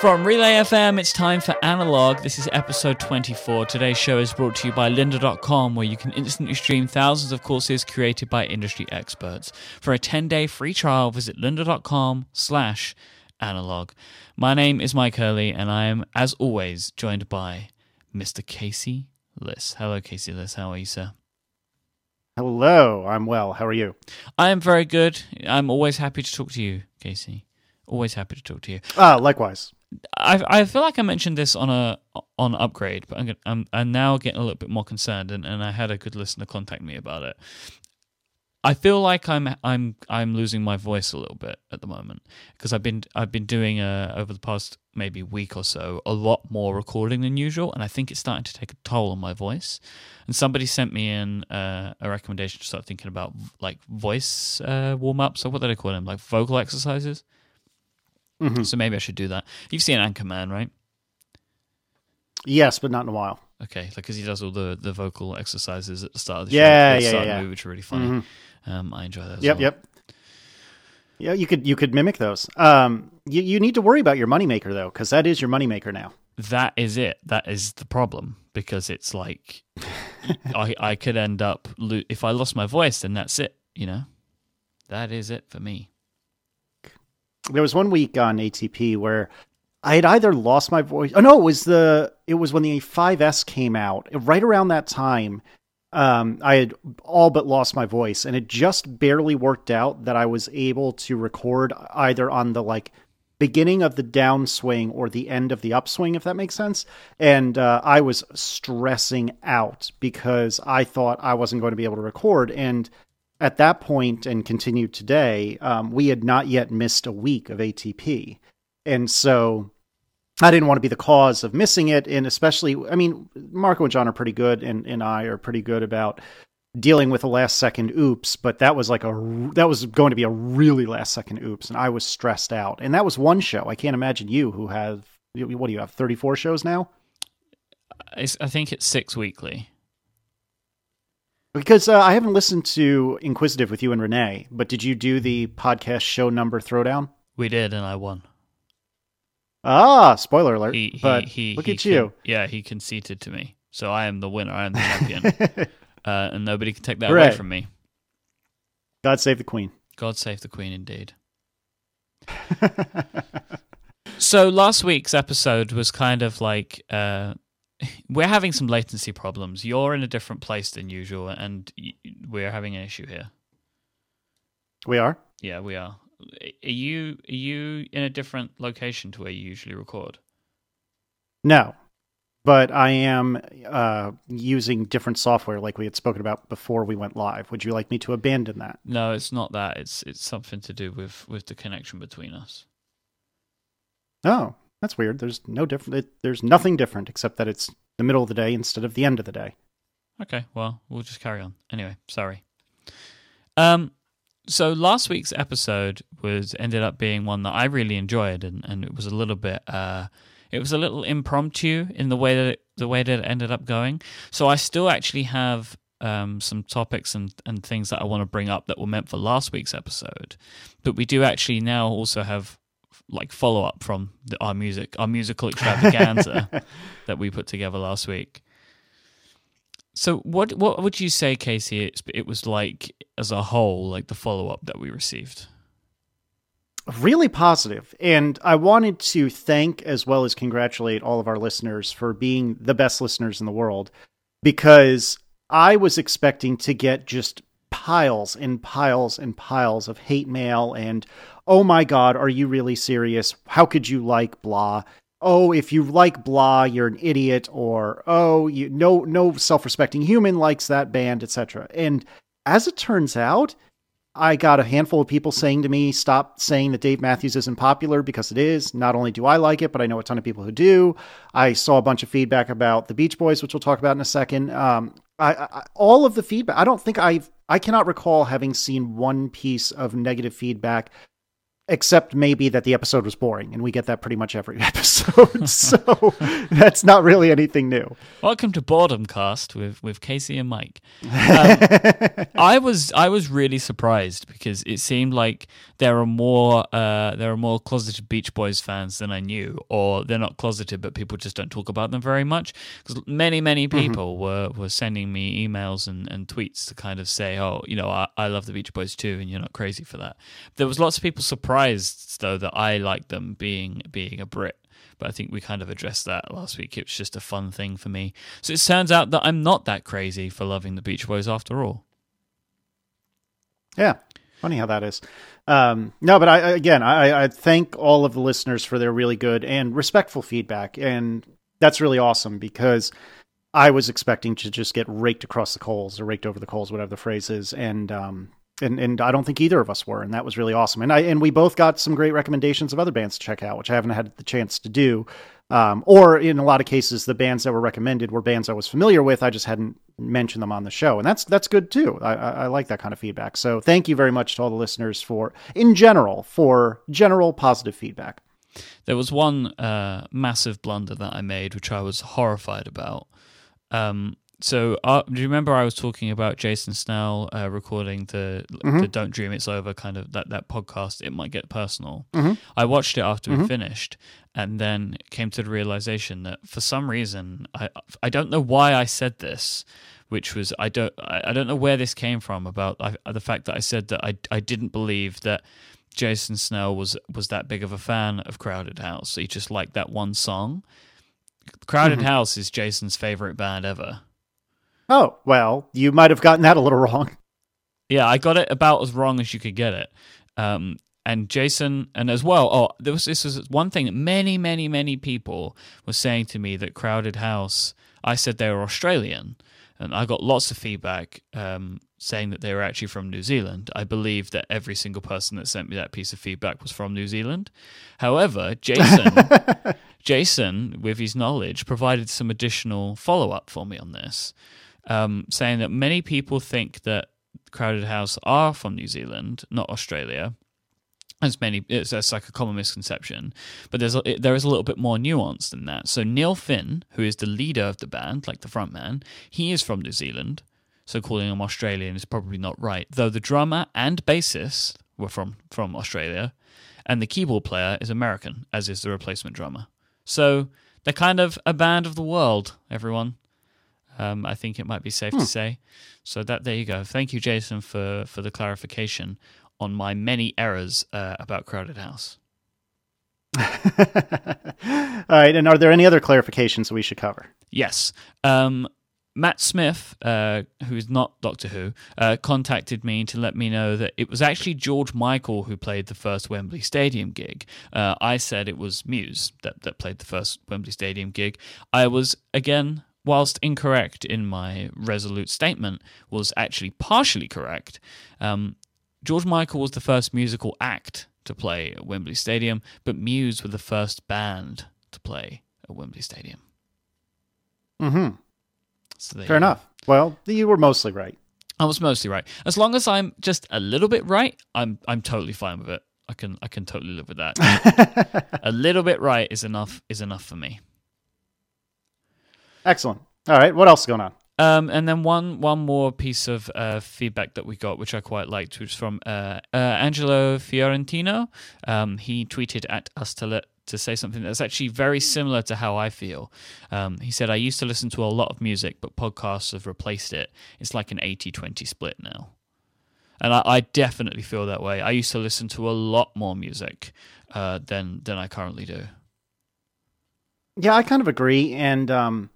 From Relay FM, it's time for Analog. This is episode 24. Today's show is brought to you by lynda.com, where you can instantly stream thousands of courses created by industry experts. For a 10-day free trial, visit lynda.com slash analog. My name is Myke Hurley, and I am, as always, joined by Mr. Casey Liss. Hello, Casey Liss. How are you, sir? Hello, I'm well. How are you? I am very good. I'm always happy to talk to you, Casey. Always happy to talk to you. Ah, likewise. I I feel like I mentioned this on a on upgrade, but I'm gonna, I'm I'm now getting a little bit more concerned, and, and I had a good listener contact me about it. I feel like I'm I'm I'm losing my voice a little bit at the moment because I've been I've been doing uh, over the past maybe week or so a lot more recording than usual, and I think it's starting to take a toll on my voice. And somebody sent me in uh, a recommendation to start thinking about like voice uh, warm ups or what do they call them, like vocal exercises. Mm-hmm. So maybe I should do that. You've seen Anchorman, right? Yes, but not in a while. Okay, like because he does all the, the vocal exercises at the start of the Yeah, show, yeah, yeah, movie, which are really funny. Mhm. Um, I enjoy those. Yep, lot. yep. Yeah, you could you could mimic those. Um, you you need to worry about your moneymaker though, because that is your moneymaker now. That is it. That is the problem because it's like I I could end up lo- if I lost my voice, then that's it. You know, that is it for me. There was one week on ATP where I had either lost my voice. Oh no, it was the it was when the 5S came out. Right around that time, um, I had all but lost my voice, and it just barely worked out that I was able to record either on the like beginning of the downswing or the end of the upswing, if that makes sense. And uh, I was stressing out because I thought I wasn't going to be able to record. And at that point, and continued today, um, we had not yet missed a week of ATP. And so I didn't want to be the cause of missing it. And especially, I mean, Marco and John are pretty good, and, and I are pretty good about dealing with a last second oops, but that was like a that was going to be a really last second oops, and I was stressed out. And that was one show. I can't imagine you who have what do you have thirty four shows now? I think it's six weekly. Because uh, I haven't listened to Inquisitive with you and Renee, but did you do the podcast show number throwdown? We did, and I won. Ah, spoiler alert! He, he, but he, look at you. yeah, he conceded to me, so I am the winner. I am the champion, uh, and nobody can take that away from me. God save the queen. God save the Queen, indeed. So last week's episode was kind of like uh, we're having some latency problems. You're in a different place than usual, and we're having an issue here. we are. Yeah, we are. Are you are you in a different location to where you usually record? No, but I am uh, using different software, like we had spoken about before we went live. Would you like me to abandon that? No, it's not that. It's it's something to do with with the connection between us. Oh, that's weird. There's no different. There's nothing different except that it's the middle of the day instead of the end of the day. Okay, well, we'll just carry on. Anyway, sorry. Um, so last week's episode was ended up being one that I really enjoyed, and, and it was a little bit, uh, it was a little impromptu in the way that it, the way that it ended up going. So I still actually have um, some topics and, and things that I want to bring up that were meant for last week's episode, but we do actually now also have like follow up from the, our music, our musical extravaganza that we put together last week. So what what would you say, Casey? It's, it was like as a whole, like the follow up that we received. really positive and i wanted to thank as well as congratulate all of our listeners for being the best listeners in the world because i was expecting to get just piles and piles and piles of hate mail and oh my god are you really serious how could you like blah oh if you like blah you're an idiot or oh you no no self-respecting human likes that band etc and as it turns out I got a handful of people saying to me, stop saying that Dave Matthews isn't popular because it is. Not only do I like it, but I know a ton of people who do. I saw a bunch of feedback about the Beach Boys, which we'll talk about in a second. Um, I, I, all of the feedback, I don't think I've, I cannot recall having seen one piece of negative feedback except maybe that the episode was boring, and we get that pretty much every episode. so that's not really anything new. Welcome to Boredom Cast with with Casey and Myke. Um, I was I was really surprised because it seemed like there are more uh, there are more closeted Beach Boys fans than I knew, or they're not closeted, but people just don't talk about them very much. Because many many mm-hmm. people mm-hmm. were were sending me emails and, and tweets to kind of say, oh, you know, I, I love the Beach Boys too, and you're not crazy for that. There was lots of people surprised though that I like them being being a Brit but I think we kind of addressed that last week. It was just a fun thing for me. So it turns out that I'm not that crazy for loving the Beach Boys after all. Yeah, funny how that is. Um, no, but I again, I, I thank all of the listeners for their really good and respectful feedback, and that's really awesome because I was expecting to just get raked across the coals or raked over the coals, whatever the phrase is, and um, and and I don't think either of us were, and that was really awesome. And I and we both got some great recommendations of other bands to check out, which I haven't had the chance to do. Um, or in a lot of cases, the bands that were recommended were bands I was familiar with. I just hadn't mentioned them on the show, and that's that's good too. I, I, I like that kind of feedback. So thank you very much to all the listeners for, in general, for general positive feedback. There was one uh, massive blunder that I made, which I was horrified about. Um, so uh, do you remember I was talking about Jason Snell uh, recording the mm-hmm. the "Don't Dream It's Over" kind of that that podcast? It might get personal. Mm-hmm. I watched it after mm-hmm. we finished, and then came to the realization that for some reason I I don't know why I said this, which was I don't I, don't know where this came from about I, the fact that I said that I I didn't believe that. Jason Snell was was that big of a fan of Crowded House. He just liked that one song. Crowded mm-hmm. House is Jason's favorite band ever. Oh, well, you might have gotten that a little wrong. Yeah, I got it about as wrong as you could get it. Um, and Jason, and as well, oh, there was this was one thing that many, many, many people were saying to me that Crowded House. I said they were Australian, and I got lots of feedback um, saying that they were actually from New Zealand. I believe that every single person that sent me that piece of feedback was from New Zealand. However, Jason, Jason, with his knowledge, provided some additional follow up for me on this um, saying that many people think that Crowded House are from New Zealand, not Australia. As many, it's, it's like a common misconception, but there's a, there is a little bit more nuance than that. So Neil Finn, who is the leader of the band, like the frontman, he is from New Zealand, so calling him Australian is probably not right. Though the drummer and bassist were from from Australia, and the keyboard player is American, as is the replacement drummer. So they're kind of a band of the world, everyone. Um, I think it might be safe hmm. to say. So that there you go. Thank you, Jason, for for the clarification on my many errors uh, about Crowded House. All right, and are there any other clarifications we should cover? Yes. Um, Matt Smith, uh, who is not Doctor Who, uh, contacted me to let me know that it was actually George Michael who played the first Wembley Stadium gig. Uh, I said it was Muse that, that played the first Wembley Stadium gig. I was, again, whilst incorrect in my resolute statement, was actually partially correct. Um, George Michael was the first musical act to play at Wembley Stadium, but Muse were the first band to play at Wembley Stadium. Hmm. So Fair enough. Well, you were mostly right. I was mostly right. As long as I'm just a little bit right, I'm I'm totally fine with it. I can I can totally live with that. a little bit right is enough is enough for me. Excellent. All right. What else is going on? Um, and then one one more piece of uh, feedback that we got, which I quite liked, which was from uh, uh, Angelo Fiorentino. Um, he tweeted at us to let to say something that's actually very similar to how I feel. Um, he said, I used to listen to a lot of music, but podcasts have replaced it. It's like an 80 20 split now. And I, I, definitely feel that way. I used to listen to a lot more music uh, than, than I currently do. Yeah, I kind of agree. And um,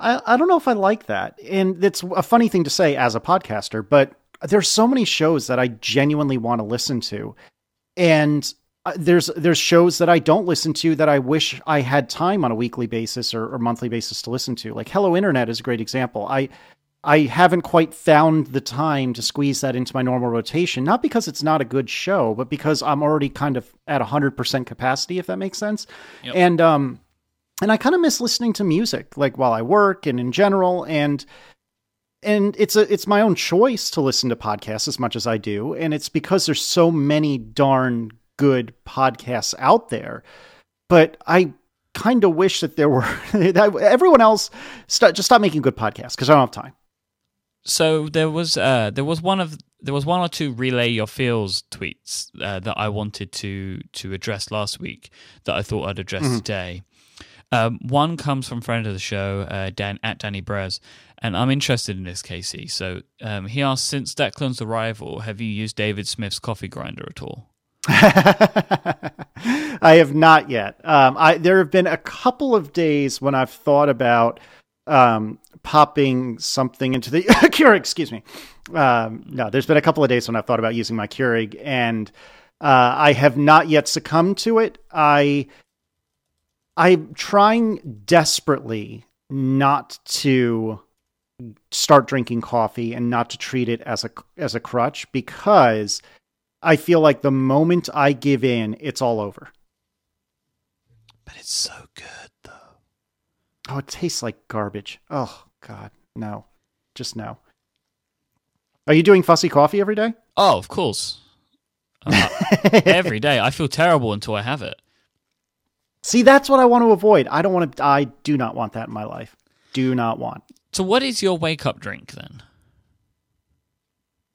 I, I don't know if I like that. And it's a funny thing to say as a podcaster, but there's so many shows that I genuinely want to listen to. And uh, there's there's shows that I don't listen to that I wish I had time on a weekly basis or, or monthly basis to listen to. Like Hello Internet is a great example. I I haven't quite found the time to squeeze that into my normal rotation, not because it's not a good show, but because I'm already kind of at 100% capacity if that makes sense. Yep. And um and I kind of miss listening to music, like while I work and in general. And and it's a it's my own choice to listen to podcasts as much as I do, and it's because there's so many darn good podcasts out there. But I kind of wish that there were that everyone else st- just stop making good podcasts because I don't have time. So there was uh, there was one of there was one or two relay your feels tweets uh, that I wanted to to address last week that I thought I'd address mm-hmm. today. Um, one comes from friend of the show, uh, Dan at Danny Brez, and I'm interested in this, Casey. So um, he asked, since Declan's arrival, have you used David Smith's coffee grinder at all? I have not yet. Um, I there have been a couple of days when I've thought about um, popping something into the Keurig. Excuse me. Um, no, there's been a couple of days when I've thought about using my Keurig, and uh, I have not yet succumbed to it. I I'm trying desperately not to start drinking coffee and not to treat it as a as a crutch because I feel like the moment I give in, it's all over. But it's so good though. Oh, it tastes like garbage. Oh god, no. Just no. Are you doing fussy coffee every day? Oh, of course. Uh, every day. I feel terrible until I have it. See, that's what I want to avoid. I don't want to I do not want that in my life. Do not want. So what is your wake up drink then?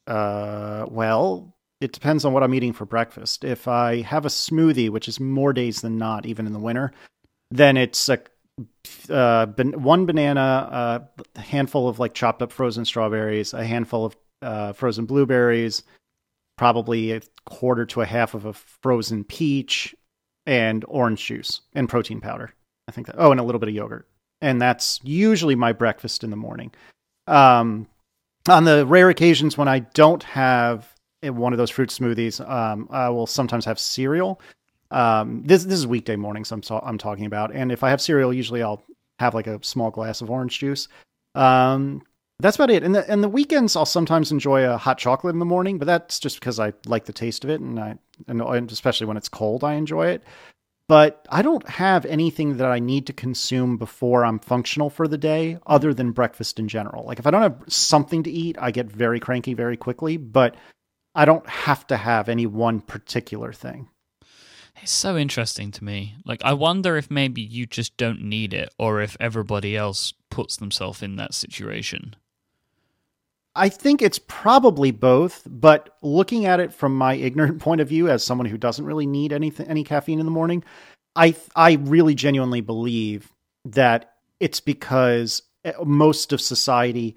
Uh, well, it depends on what I'm eating for breakfast. If I have a smoothie, which is more days than not, even in the winter, then it's a uh, one banana, a handful of like chopped up frozen strawberries, a handful of uh, frozen blueberries, probably a quarter to a half of a frozen peach, and orange juice and protein powder. I think that. Oh, and a little bit of yogurt and that's usually my breakfast in the morning. Um, on the rare occasions when I don't have one of those fruit smoothies, um, I will sometimes have cereal. Um, this this is weekday mornings I'm so, I'm talking about, and if I have cereal, usually I'll have like a small glass of orange juice. Um, that's about it. And the and the weekends, I'll sometimes enjoy a hot chocolate in the morning, but that's just because I like the taste of it, and I and especially when it's cold, I enjoy it but I don't have anything that I need to consume before I'm functional for the day other than breakfast in general. Like if I don't have something to eat, I get very cranky very quickly, but I don't have to have any one particular thing. It's so interesting to me. Like I wonder if maybe you just don't need it or if everybody else puts themselves in that situation. I think it's probably both, but looking at it from my ignorant point of view as someone who doesn't really need anything any caffeine in the morning, I I really genuinely believe that it's because eh, most of society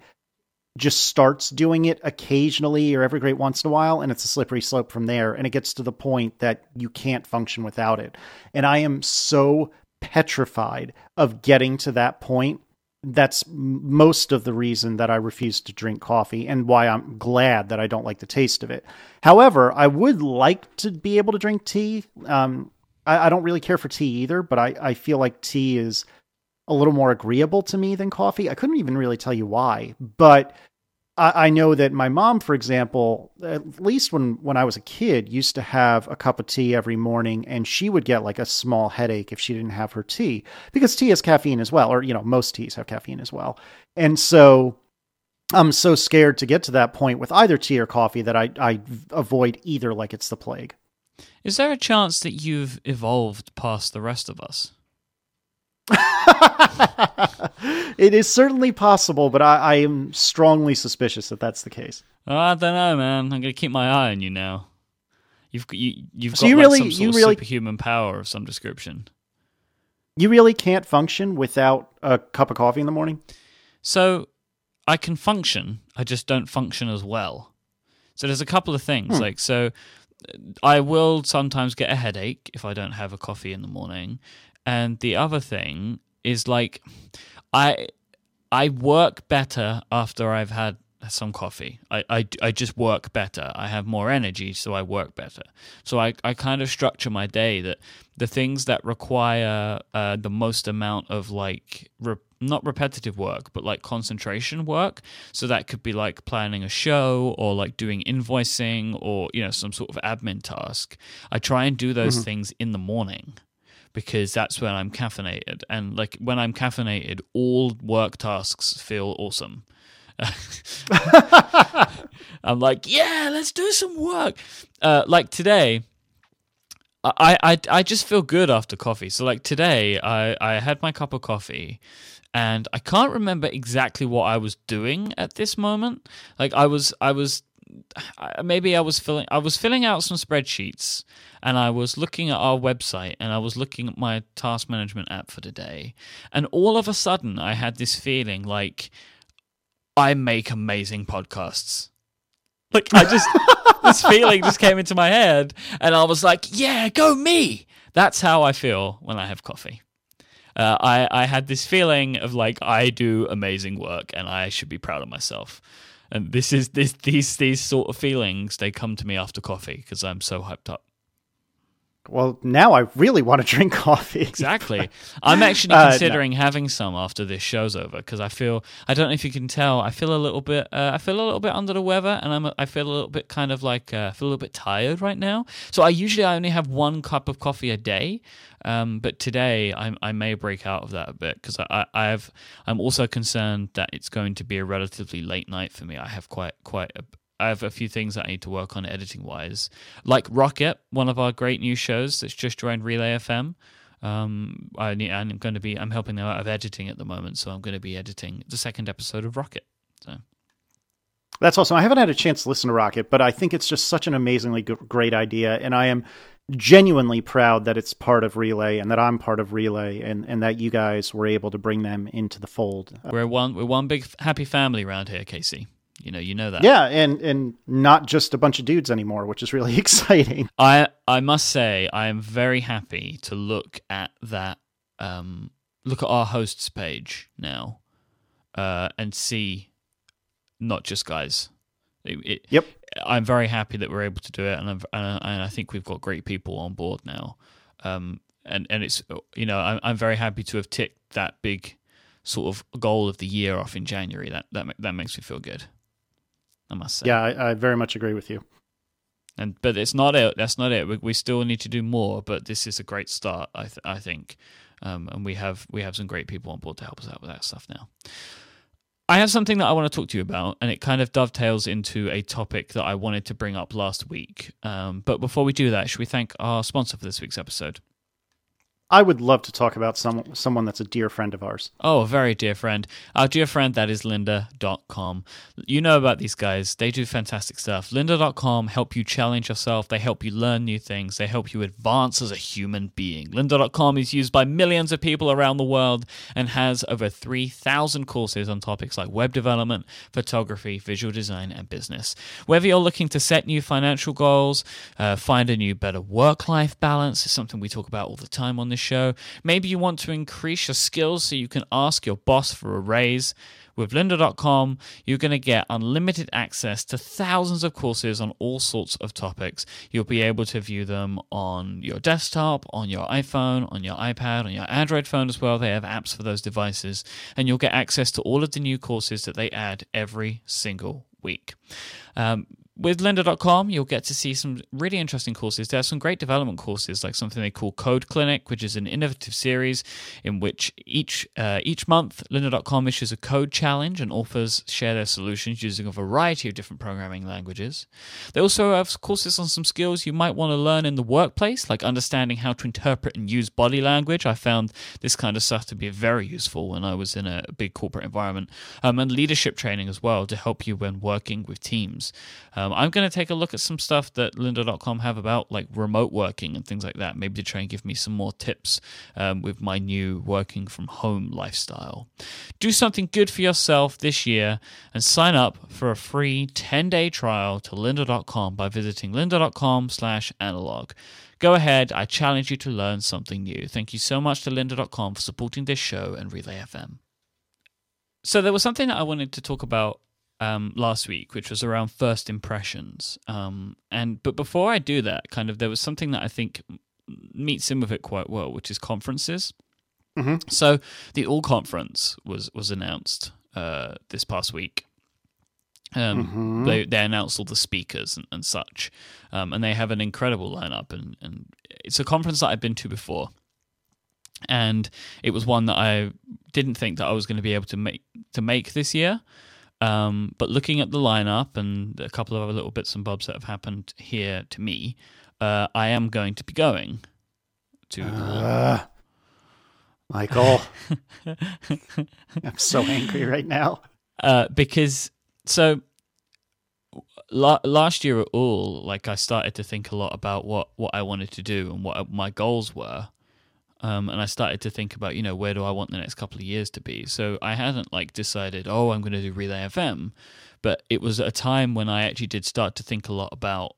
just starts doing it occasionally or every great once in a while and it's a slippery slope from there and it gets to the point that you can't function without it. And I am so petrified of getting to that point that's most of the reason that I refuse to drink coffee and why I'm glad that I don't like the taste of it. However, I would like to be able to drink tea. Um, I, I, don't really care for tea either, but I, I feel like tea is a little more agreeable to me than coffee. I couldn't even really tell you why, but I, I know that my mom, for example, at least when, when I was a kid, used to have a cup of tea every morning, and she would get like a small headache if she didn't have her tea because tea has caffeine as well, or you know, most teas have caffeine as well. And so I'm so scared to get to that point with either tea or coffee that I, I avoid either like it's the plague. Is there a chance that you've evolved past the rest of us? it is certainly possible, but I, I, am strongly suspicious that that's the case. Oh, I don't know, man. I'm going to keep my eye on you now. You've you, you've so got you like really, some sort you of really, superhuman power of some description. You really can't function without a cup of coffee in the morning. So I can function. I just don't function as well. So there's a couple of things. Hmm. Like so, I will sometimes get a headache if I don't have a coffee in the morning. And the other thing is like I I work better after I've had some coffee. I, I, I just work better. I have more energy, so I work better. So I, I kind of structure my day that the things that require uh, the most amount of like re- not repetitive work, but like concentration work. So that could be like planning a show or like doing invoicing or you know some sort of admin task. I try and do those mm-hmm. things in the morning because that's when I'm caffeinated. And like when I'm caffeinated, all work tasks feel awesome. I'm like, yeah, let's do some work. Uh, like today, I, I I just feel good after coffee. So like today, I I had my cup of coffee, and I can't remember exactly what I was doing at this moment. Like I was I was maybe I was filling I was filling out some spreadsheets and I was looking at our website and I was looking at my task management app for today and all of a sudden I had this feeling like I make amazing podcasts. Like I just this feeling just came into my head and I was like, yeah, go me. That's how I feel when I have coffee. Uh, I I had this feeling of like I do amazing work and I should be proud of myself. And this is this these these sort of feelings they come to me after coffee because I'm so hyped up. Well, now I really want to drink coffee. Exactly. I'm actually considering uh, no. having some after this show's over because I feel I don't know if you can tell I feel a little bit uh, I feel a little bit under the weather and I'm I feel a little bit kind of like uh, I feel a little bit tired right now. So I usually I only have one cup of coffee a day, um, but today I, I may break out of that a bit because I, I have I'm also concerned that it's going to be a relatively late night for me. I have quite quite a, I have a few things that I need to work on editing wise, like Rocket, one of our great new shows that's just joined Relay FM. Um, I need, I'm going to be I'm helping them out of editing at the moment, so I'm going to be editing the second episode of Rocket. So that's awesome. I haven't had a chance to listen to Rocket, but I think it's just such an amazingly great idea, and I am genuinely proud that it's part of Relay and that I'm part of Relay, and, and that you guys were able to bring them into the fold. We're one we're one big happy family around here, Casey. You know, you know that. Yeah, and and not just a bunch of dudes anymore, which is really exciting. I I must say I am very happy to look at that um look at our hosts page now uh and see not just guys. It, it, yep. I'm very happy that we're able to do it and, I and i think we've got great people on board now. Um and and it's you know, I'm I'm very happy to have ticked that big sort of goal of the year off in January. That that that makes me feel good. I must say. Yeah, I, I very much agree with you. And but it's not it. That's not it. We, we still need to do more. But this is a great start. I th- I think, um, and we have we have some great people on board to help us out with that stuff now. I have something that I want to talk to you about, and it kind of dovetails into a topic that I wanted to bring up last week. Um, but before we do that, should we thank our sponsor for this week's episode? I would love to talk about some someone that's a dear friend of ours. Oh, a very dear friend. Our dear friend that is lynda.com. You know about these guys. They do fantastic stuff. lynda.com help you challenge yourself. They help you learn new things. They help you advance as a human being. lynda.com is used by millions of people around the world and has over 3,000 courses on topics like web development, photography, visual design, and business. Whether you're looking to set new financial goals, uh, find a new better work-life balance, is something we talk about all the time on this show. Maybe you want to increase your skills so you can ask your boss for a raise. With lynda.com, you're going to get unlimited access to thousands of courses on all sorts of topics. You'll be able to view them on your desktop, on your iPhone, on your iPad, on your Android phone as well. They have apps for those devices, and you'll get access to all of the new courses that they add every single week. Um, with lynda.com, you'll get to see some really interesting courses. There are some great development courses, like something they call Code Clinic, which is an innovative series in which each uh, each month lynda.com issues a code challenge and authors share their solutions using a variety of different programming languages. They also have courses on some skills you might want to learn in the workplace, like understanding how to interpret and use body language. I found this kind of stuff to be very useful when I was in a big corporate environment, um, and leadership training as well to help you when working with teams. Um, um, I'm going to take a look at some stuff that lynda.com have about like remote working and things like that, maybe to try and give me some more tips um, with my new working from home lifestyle. Do something good for yourself this year and sign up for a free 10 day trial to lynda.com by visiting lynda.com slash analog. Go ahead, I challenge you to learn something new. Thank you so much to lynda.com for supporting this show and Relay FM. So there was something that I wanted to talk about um, last week, which was around first impressions. Um, and but before I do that, kind of there was something that I think meets in with it quite well, which is conferences. Mm-hmm. So the Úll Conference was was announced uh, this past week. Um, mm-hmm. they they announced all the speakers and, and such, um, and they have an incredible lineup. And, and it's a conference that I've been to before, and it was one that I didn't think that I was going to be able to make to make this year. Um, but looking at the lineup and a couple of other little bits and bobs that have happened here to me, uh, I am going to be going to. Uh, Michael, I'm so angry right now. Uh, because so la- last year at Úll, like I started to think a lot about what what I wanted to do and what my goals were. Um, and I started to think about, you know, where do I want the next couple of years to be? So I hadn't like decided, oh, I'm going to do Relay FM, but it was a time when I actually did start to think a lot about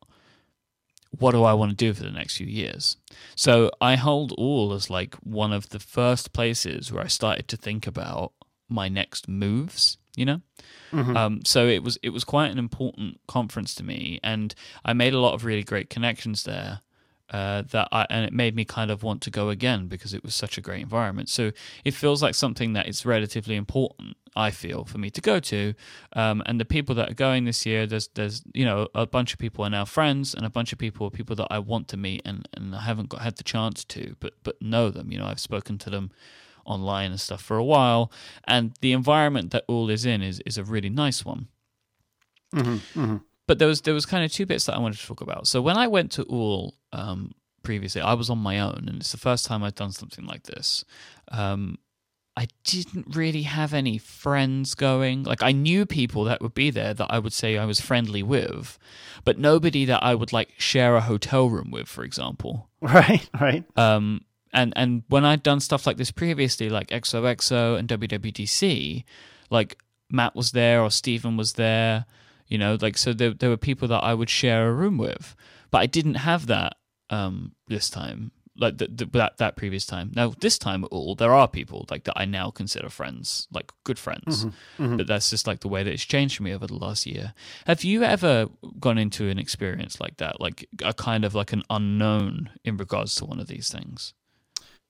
what do I want to do for the next few years. So I hold Úll as like one of the first places where I started to think about my next moves. You know, Mhm. um, so it was it was quite an important conference to me, and I made a lot of really great connections there. Uh, that I, and it made me kind of want to go again because it was such a great environment. So it feels like something that is relatively important. I feel for me to go to, um, and the people that are going this year, there's there's you know a bunch of people are now friends, and a bunch of people are people that I want to meet, and, and I haven't got had the chance to, but but know them. You know, I've spoken to them online and stuff for a while, and the environment that Úll is in is is a really nice one Mhm, mhm. But there was there was kind of two bits that I wanted to talk about. So when I went to Úll um, previously, I was on my own, and it's the first time I'd done something like this. Um, I didn't really have any friends going. Like I knew people that would be there that I would say I was friendly with, but nobody that I would like share a hotel room with, for example. Right, right. Um, and and when I'd done stuff like this previously, like XOXO and WWDC, like Matt was there or Stephen was there, you know, like so there there were people that I would share a room with, but I didn't have that um this time, like the, the, that that previous time. Now this time at Úll, there are people like that I now consider friends, like good friends, but that's just like the way that it's changed for me over the last year. Have you ever gone into an experience like that, like a kind of like an unknown in regards to one of these things?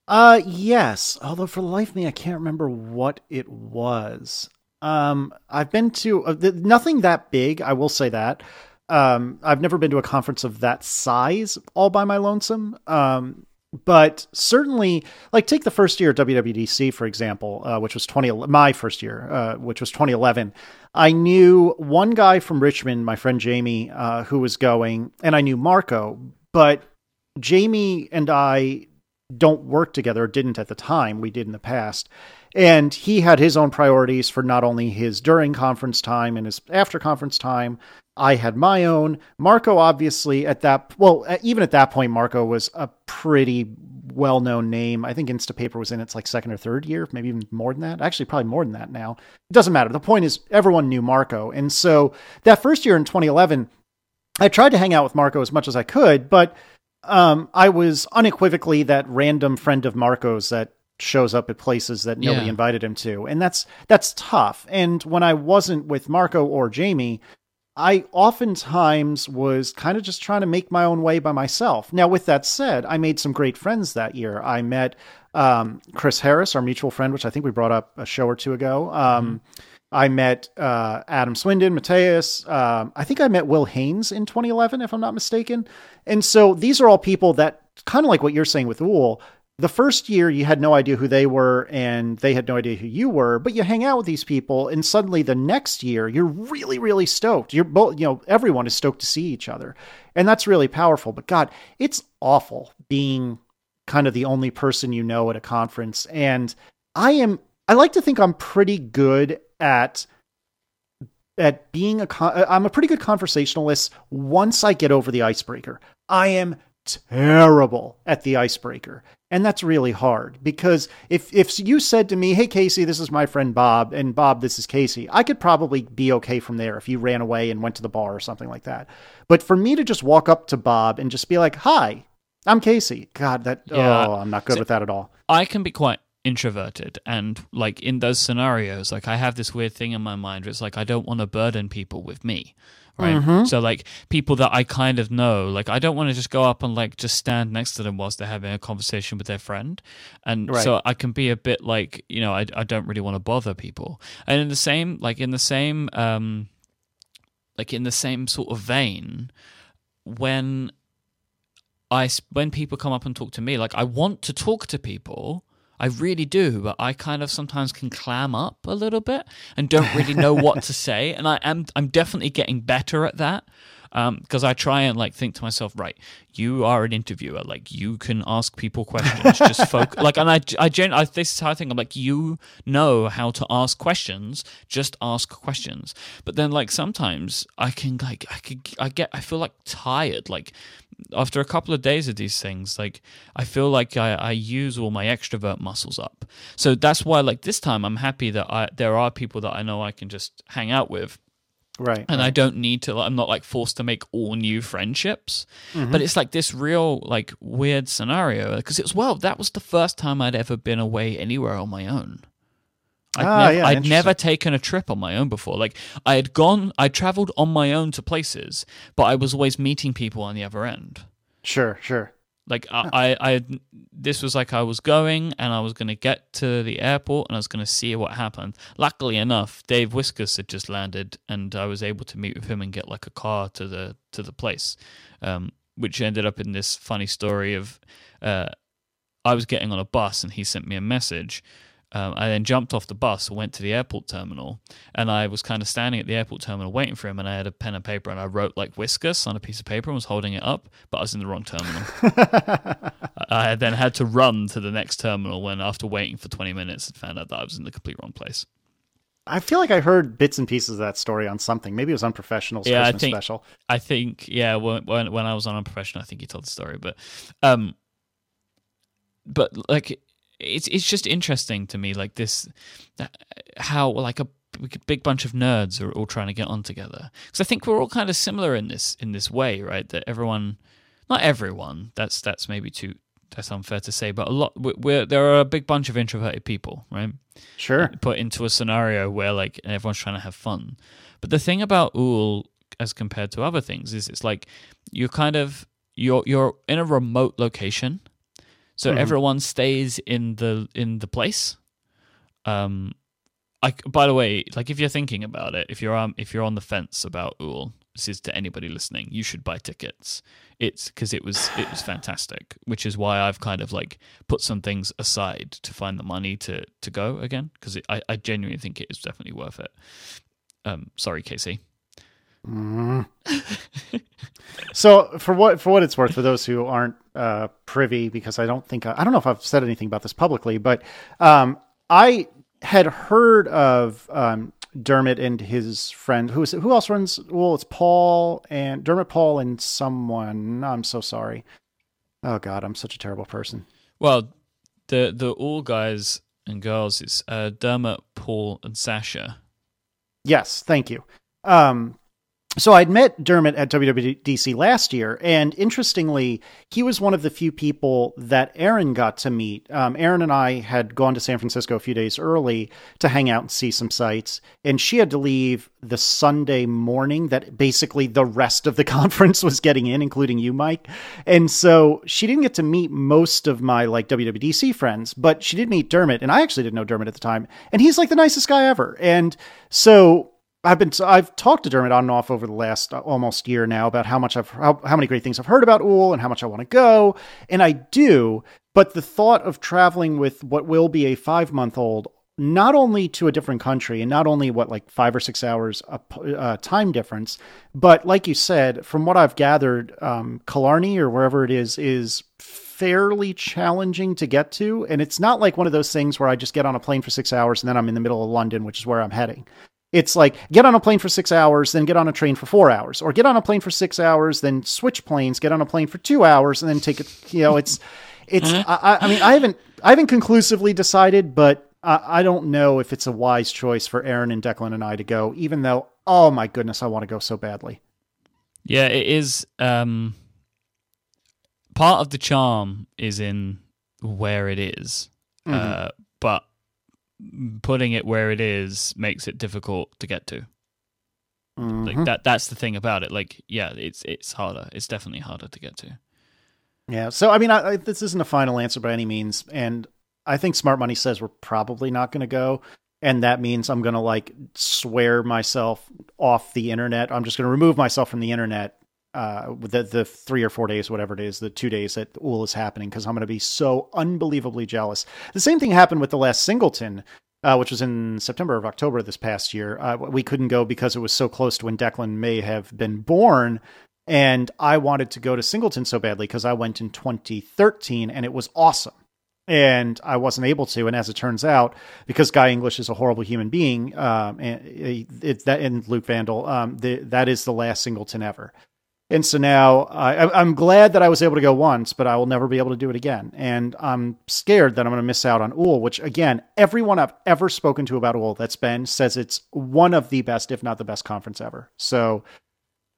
Uh, yes. Although for the life of me, I can't remember what it was. Um, I've been to uh, th- nothing that big. I will say that. Um, I've never been to a conference of that size all by my lonesome. Um, but certainly, like take the first year WWDC for example, uh, which was twenty my first year, uh, which was 2011. I knew one guy from Richmond, my friend Jamie, uh, who was going, and I knew Marco, but Jamie and I don't work together, didn't at the time. We did in the past. And he had his own priorities for not only his during conference time and his after conference time. I had my own. Marco, obviously, at that, well, uh, even at that point, Marco was a pretty well known name. I think Instapaper was in its like second or third year, maybe even more than that. Actually, probably more than that now. It doesn't matter. The point is, everyone knew Marco. And so that first year in 2011, I tried to hang out with Marco as much as I could, but um, I was unequivocally that random friend of Marco's that shows up at places that nobody Yeah. invited him to, and that's that's tough. And when I wasn't with Marco or Jamie, I oftentimes was kind of just trying to make my own way by myself. Now, with that said, I made some great friends that year. I met um, Chris Harris, our mutual friend, which I think we brought up a show or two ago. Um, I met uh, Adam Swindon, Mateus. Um, I think I met Will Haynes in 2011, if I'm not mistaken. And so these are all people that, kind of like what you're saying with Úll, the first year you had no idea who they were and they had no idea who you were, but you hang out with these people and suddenly the next year you're really, really stoked. You're both, you know, everyone is stoked to see each other. And that's really powerful. But God, it's awful being kind of the only person you know at a conference. And I am, I like to think I'm pretty good at at being a con- uh, I'm a pretty good conversationalist once I get over the icebreaker. I am terrible at the icebreaker. And that's really hard because if if you said to me, "Hey Casey, this is my friend Bob," and Bob, this is Casey, I could probably be okay from there if you ran away and went to the bar or something like that. But for me to just walk up to Bob and just be like, "Hi, I'm Casey." God, that Yeah. oh, I'm not good So- with that at all. I can be quite introverted and like in those scenarios like I have this weird thing in my mind where it's like I don't want to burden people with me right Mhm. so like people that I kind of know like I don't want to just go up and like just stand next to them whilst they're having a conversation with their friend and Right. so I can be a bit like you know I, I don't really want to bother people and in the same like in the same um like in the same sort of vein when I when people come up and talk to me, like I want to talk to people. I really do, but I kind of sometimes can clam up a little bit and don't really know what to say. And I am I'm definitely getting better at that because um, I try and like think to myself, right, you are an interviewer, like you can ask people questions, just focus. Like, and I, I, gen- I, this is how I think. I'm like, you know how to ask questions, just ask questions. But then, like, sometimes I can like, I could, I get, I feel like tired, like. After a couple of days of these things, like I feel like I, I use all my extrovert muscles up. So that's why, like this time, I'm happy that I there are people that I know I can just hang out with Right. and right. I don't need to. I'm not like forced to make all new friendships. Mm-hmm. But it's like this real like weird scenario because it's well that was the first time I'd ever been away anywhere on my own. I'd, Ah, nev- yeah, I'd never taken a trip on my own before. Like I had gone, I traveled on my own to places, but I was always meeting people on the other end. Sure, sure. Like I, I, I, this was like I was going and I was going to get to the airport and I was going to see what happened. Luckily enough, Dave Wiskus had just landed and I was able to meet with him and get like a car to the to the place, um, which ended up in this funny story of, uh, I was getting on a bus and he sent me a message. Um, I then jumped off the bus and went to the airport terminal, and I was kind of standing at the airport terminal waiting for him. And I had a pen and paper, and I wrote like Wiskus on a piece of paper and was holding it up, but I was in the wrong terminal. I then had to run to the next terminal when, after waiting for 20 minutes, I found out that I was in the complete wrong place. I feel like I heard bits and pieces of that story on something. Maybe it was Unprofessional's Yeah, I Christmas think- special. I think, yeah, when when, when I was on Unprofessional, I think he told the story, but, um, but like, it's it's just interesting to me, like this, uh, how like a big- bunch of nerds are all trying to get on together. Because I think we're all kind of similar in this in this way, right? That everyone, not everyone, that's that's maybe too that's unfair to say, but a lot we're, we're there are a big bunch of introverted people, right? Sure. put into a scenario where like everyone's trying to have fun. But the thing about Úll as compared to other things is it's like you're kind of you're you're in a remote location. So Mhm. everyone stays in the in the place. Um I by the way, like if you're thinking about it, if you're um if you're on the fence about Úll, this is to anybody listening, you should buy tickets. It's because it was it was fantastic, which is why I've kind of like put some things aside to find the money to to go again because I I genuinely think it is definitely worth it. Um, sorry, Casey. Mhm. so for what for what it's worth, for those who aren't uh, privy, because I don't think I, I don't know if I've said anything about this publicly, but um, I had heard of um, Dermot and his friend. Who is? Who else runs? Well, it's Paul and Dermot, Paul, and someone. I'm so sorry. Oh God, I'm such a terrible person. Well, the the Úll guys and girls is uh, Dermot, Paul, and Sasha. Yes, thank you. Um, so I'd met Dermot at WWDC last year, and interestingly, he was one of the few people that Aaron got to meet. Um, Aaron and I had gone to San Francisco a few days early to hang out and see some sights, and she had to leave the Sunday morning that basically the rest of the conference was getting in, including you, Myke. And so she didn't get to meet most of my like WWDC friends, but she did meet Dermot, and I actually didn't know Dermot at the time, and he's like the nicest guy ever. And so I've been I've talked to Dermot on and off over the last uh, almost year now about how much I've how, how many great things I've heard about Úll and how much I want to go, and I do. But the thought of traveling with what will be a five month old, not only to a different country and not only what like five or six hours a uh, time difference, but like you said, from what I've gathered, um, Killarney or wherever it is is fairly challenging to get to, and it's not like one of those things where I just get on a plane for six hours and then I'm in the middle of London, which is where I'm heading. It's like get on a plane for six hours, then get on a train for four hours, or get on a plane for six hours, then switch planes, get on a plane for two hours, and then take it. You know, it's it's. I, I- I mean, I haven't I haven't conclusively decided, but I, I don't know if it's a wise choice for Aaron and Declan and I to go. Even though, oh my goodness, I want to go so badly. Yeah, it is. Um, part of the charm is in where it is, Mhm. uh, but putting it where it is makes it difficult to get to. Mhm. Like that. That's the thing about it. Like, yeah, it's it's harder. It's definitely harder to get to. Yeah. So, I mean, I, I, this isn't a final answer by any means. And I think Smart Money says we're probably not going to go. And that means I'm going to like swear myself off the internet. I'm just going to remove myself from the internet uh, the the three or four days, whatever it is, the two days that Úll is happening, because I'm going to be so unbelievably jealous. The same thing happened with the last Çingleton, uh, which was in September of October this past year. Uh, we couldn't go because it was so close to when Declan may have been born. And I wanted to go to Çingleton so badly because I went in 2013 and it was awesome and I wasn't able to. And as it turns out, because Guy English is a horrible human being, um, and it, that and Luc Vandal, um, the, that is the last Çingleton ever. And so now I, I'm glad that I was able to go once, but I will never be able to do it again. And I'm scared that I'm going to miss out on Úll, which again, everyone I've ever spoken to about Úll that's been says it's one of the best, if not the best conference ever. So,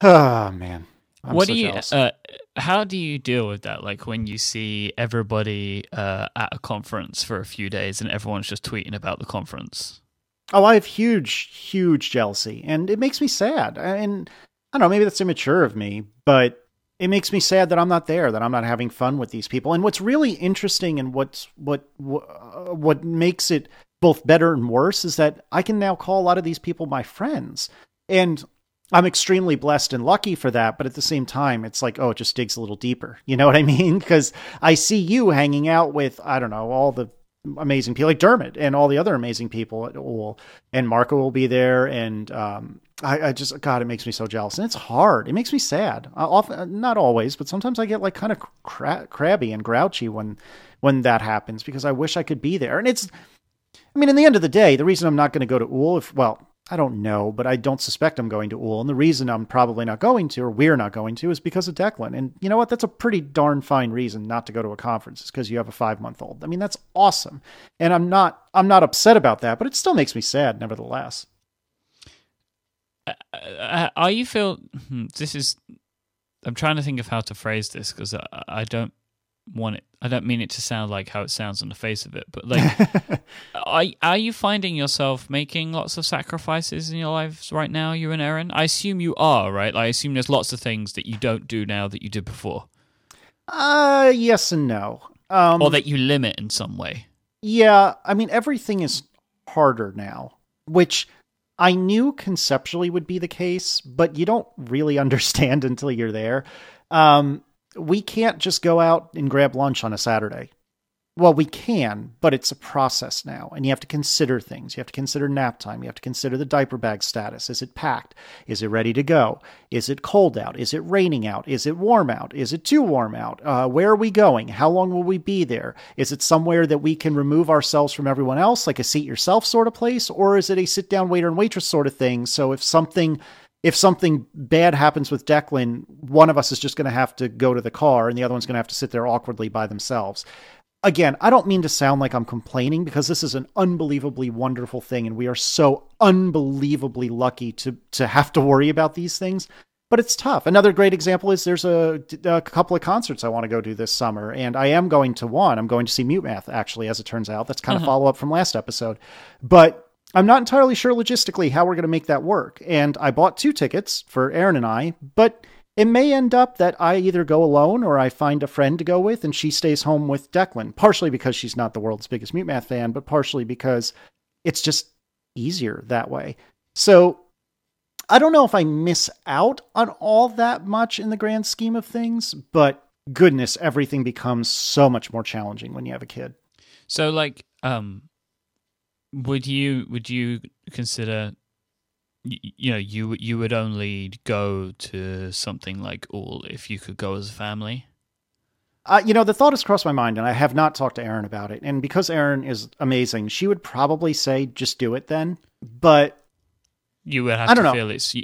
oh man, I'm what so do you? Uh, how do you deal with that? Like when you see everybody uh, at a conference for a few days and everyone's just tweeting about the conference. Oh, I have huge, huge jealousy, and it makes me sad. And I don't know, maybe that's immature of me, but it makes me sad that I'm not there, that I'm not having fun with these people. And what's really interesting and what's what what, uh, what makes it both better and worse is that I can now call a lot of these people my friends. And I'm extremely blessed and lucky for that, but at the same time, it's like, oh, it just digs a little deeper. You know what I mean? Because I see you hanging out with, I don't know, all the amazing people like Dermot and all the other amazing people at and Marco will be there. And um, I, I, just, God, it makes me so jealous. And it's hard. It makes me sad. I often, not always, but sometimes I get like kind of cra- crabby and grouchy when, when that happens because I wish I could be there. And it's, I mean, in the end of the day, the reason I'm not going to go to Úll, if, well, I don't know, but I don't suspect I'm going to Úll. And the reason I'm probably not going to, or we're not going to, is because of Declan. And you know what? That's a pretty darn fine reason not to go to a conference. Is because you have a five month old. I mean, that's awesome. And I'm not I'm not upset about that, but it still makes me sad, nevertheless. Uh, uh are you feel hmm, this is? I'm trying to think of how to phrase this because I, I don't want it. I don't mean it to sound like how it sounds on the face of it, but like, are are you finding yourself making lots of sacrifices in your lives right now? You and Erin. I assume you are, right? Like, I assume there's lots of things that you don't do now that you did before. Uh, yes and no. Um, or that you limit in some way. Yeah, I mean everything is harder now, which I knew conceptually would be the case, but you don't really understand until you're there. Um, we can't just go out and grab lunch on a Saturday. Well, we can, but it's a process now, and you have to consider things. You have to consider nap time. You have to consider the diaper bag status. Is it packed? Is it ready to go? Is it cold out? Is it raining out? Is it warm out? Is it too warm out? Uh, where are we going? How long will we be there? Is it somewhere that we can remove ourselves from everyone else, like a seat yourself sort of place, or is it a sit down waiter and waitress sort of thing? So if something if something bad happens with Declan, one of us is just going to have to go to the car and the other one's going to have to sit there awkwardly by themselves. Again, I don't mean to sound like I'm complaining because this is an unbelievably wonderful thing and we are so unbelievably lucky to to have to worry about these things. But it's tough. Another great example is there's a, a couple of concerts I want to go to this summer, and I am going to one. I'm going to see Mute Math, actually, as it turns out. That's kind of mm-hmm. follow up from last episode. But I'm not entirely sure logistically how we're going to make that work. And I bought two tickets for Erin and I, but it may end up that I either go alone or I find a friend to go with and she stays home with Declan, partially because she's not the world's biggest Mute Math fan, but partially because it's just easier that way. So I don't know if I miss out on all that much in the grand scheme of things, but goodness, everything becomes so much more challenging when you have a kid. So, like, um, would you would you consider you know you you would only go to something like Úll if you could go as a family? Uh, you know the thought has crossed my mind and i have not talked to erin about it. And because erin is amazing she would probably say just do it then. But you would have I don't to know. feel it's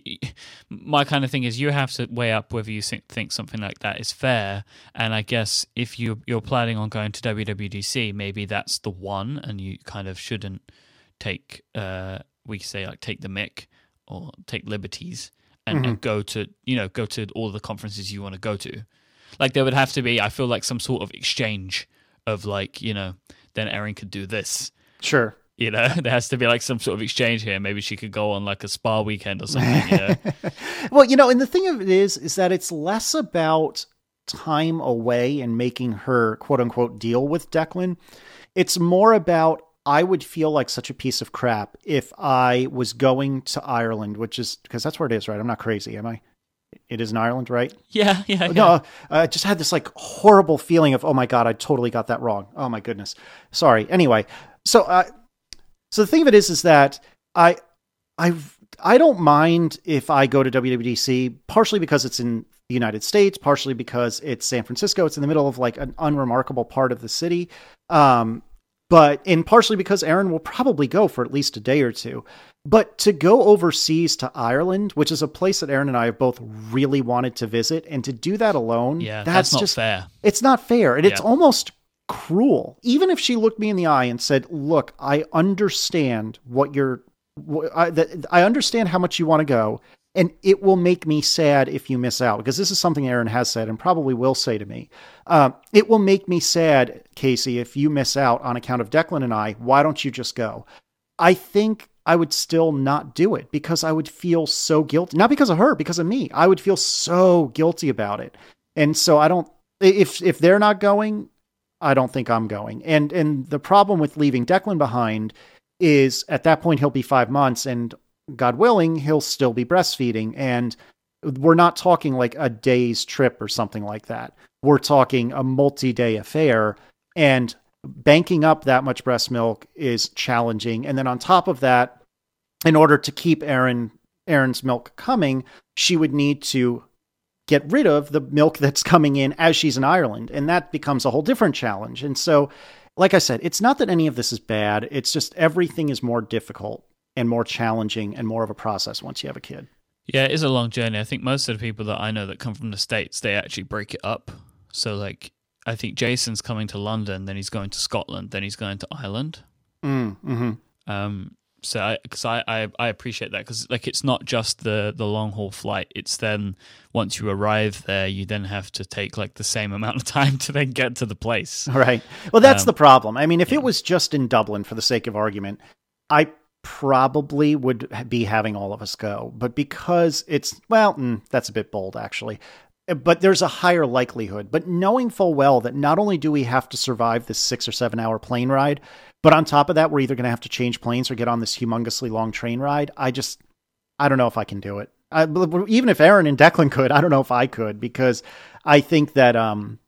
my kind of thing is you have to weigh up whether you think, think something like that is fair. And i guess if you you're planning on going to wwdc maybe that's the one and you kind of shouldn't take uh we say like take the mic or take liberties and, mm-hmm. and go to you know go to all the conferences you want to go to like there would have to be i feel like some sort of exchange of like you know then erin could do this sure you know, there has to be like some sort of exchange here. Maybe she could go on like a spa weekend or something. You know? well, you know, and the thing of it is, is that it's less about time away and making her quote unquote deal with Declan. It's more about I would feel like such a piece of crap if I was going to Ireland, which is because that's where it is, right? I'm not crazy, am I? It is in Ireland, right? Yeah, yeah. yeah. No, I just had this like horrible feeling of, oh my god, I totally got that wrong. Oh my goodness, sorry. Anyway, so uh, so the thing of it is, is that I I I don't mind if I go to WWDC, partially because it's in the United States, partially because it's San Francisco. It's in the middle of like an unremarkable part of the city. Um, but and partially because Erin will probably go for at least a day or two. But to go overseas to Ireland, which is a place that Erin and I have both really wanted to visit, and to do that alone, yeah, that's, that's not just fair. It's not fair, and it's almost cruel. Even if she looked me in the eye and said, "Look, I understand what you're, I, that, I understand how much you want to go." And it will make me sad if you miss out because this is something Aaron has said and probably will say to me. Um, it will make me sad, Casey, if you miss out on account of Declan and I. Why don't you just go? I think I would still not do it because I would feel so guilty. Not because of her, because of me. I would feel so guilty about it. And so I don't if if they're not going, I don't think I'm going. And and the problem with leaving Declan behind is at that point he'll be 5 months and God willing, he'll still be breastfeeding and we're not talking like a day's trip or something like that. We're talking a multi-day affair and banking up that much breast milk is challenging. And then on top of that, in order to keep Erin Erin's milk coming, she would need to get rid of the milk that's coming in as she's in Ireland, and that becomes a whole different challenge. And so, like I said, it's not that any of this is bad. It's just everything is more difficult and more challenging and more of a process once you have a kid. Yeah, it is a long journey. I think most of the people that I know that come from the States, they actually break it up. So, like, I think Jason's coming to London, then he's going to Scotland, then he's going to Ireland. Mm, hmm Um, so, I, cause I, I, I appreciate that because, like, it's not just the, the long haul flight. It's then once you arrive there, you then have to take, like, the same amount of time to then get to the place. Right. Well, that's Um, the problem. I mean, if yeah. it was just in Dublin, for the sake of argument, I probably would be having all of us go. But because it's, well, mm, that's a bit bold, actually. But there's a higher likelihood. But knowing full well that not only do we have to survive this six or seven hour plane ride, but on top of that, we're either going to have to change planes or get on this humongously long train ride. I just, I don't know if I can do it. I, even if Erin and Declan could, I don't know if I could because I think that um,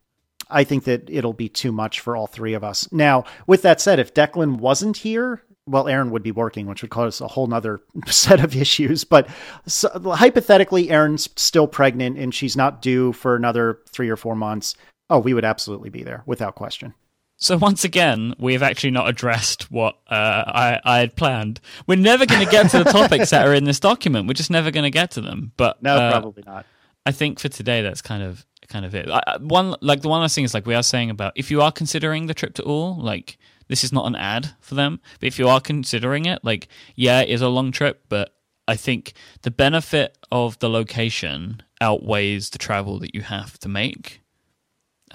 I think that it'll be too much for all three of us. Now, with that said, if Declan wasn't here, well, Erin would be working, which would cause a whole nother set of issues. But so, hypothetically, Erin's still pregnant and she's not due for another three or four months. Oh, we would absolutely be there without question. So once again, we have actually not addressed what uh, I, I had planned. We're never going to get to the topics that are in this document. We're just never going to get to them. But No, uh, probably not. I think for today, that's kind of kind of it. I- one like the one last thing is like we are saying about if you are considering the trip to Úll, like this is not an ad for them, but if you are considering it, like yeah, it is a long trip, but I think the benefit of the location outweighs the travel that you have to make.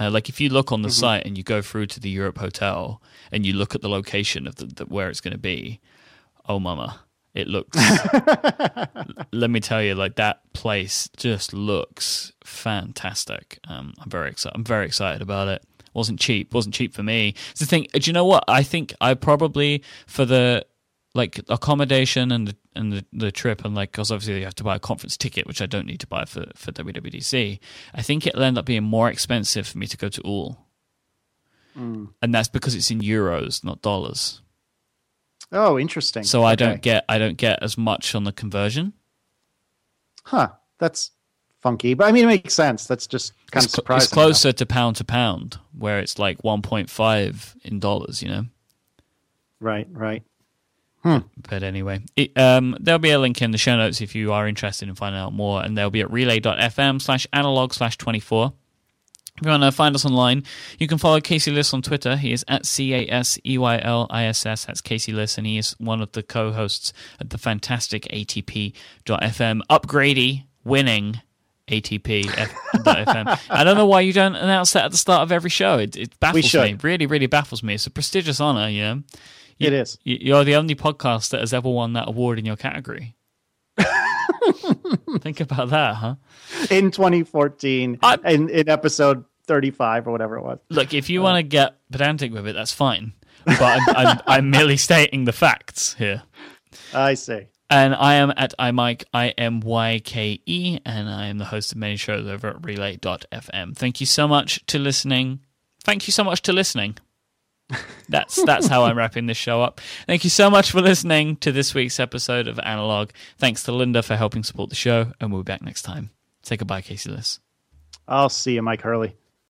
Uh, like if you look on the site and you go through to the Europe Hotel and you look at the location of the, the where it's going to be, oh mama, it looks. let me tell you, like that place just looks fantastic. Um, I'm very excited. I'm very excited about it. Wasn't cheap. wasn't cheap for me. It's the thing. Do you know what? I think I probably for the like accommodation and the and the, the trip and like because obviously you have to buy a conference ticket, which I don't need to buy for for WWDC. I think it'll end up being more expensive for me to go to Úll, Mm. and that's because it's in euros, not dollars. Oh, interesting. So I Okay. don't get I don't get as much on the conversion. Huh. That's funky, but I mean, it makes sense. That's just kind it's, of surprising. it's closer to pound to pound, where it's like 1.5 in dollars, you know. Right, right. But anyway, it, um, there'll be a link in the show notes if you are interested in finding out more, and they'll be at relay.fm slash analog slash 24. If you want to find us online, you can follow Casey Liss on Twitter. He is at C A S E Y L I S S. That's Casey Liss, and he is one of the co hosts at the fantastic ATP.fm, Upgradie, winning ATP.fm. I don't know why you don't announce that at the start of every show. It, it baffles me. Really, really baffles me. It's a prestigious honor, you know. You- It is. you- You're the only podcast that has ever won that award in your category. Think about that, huh? In 2014, I- in, in episode 35 or whatever it was. Look, if you uh, want to get pedantic with it, that's fine. But I'm, I'm, I'm merely stating the facts here. I see. And I am at imyke, I M Y K E, and I am the host of many shows over at relay.fm. Thank you so much to listening. Thank you so much to listening. That's that's how I'm wrapping this show up. Thank you so much for listening to this week's episode of Analog. Thanks to Linda for helping support the show, and we'll be back next time. Say goodbye, Casey Liss. I'll see you, Myke Hurley.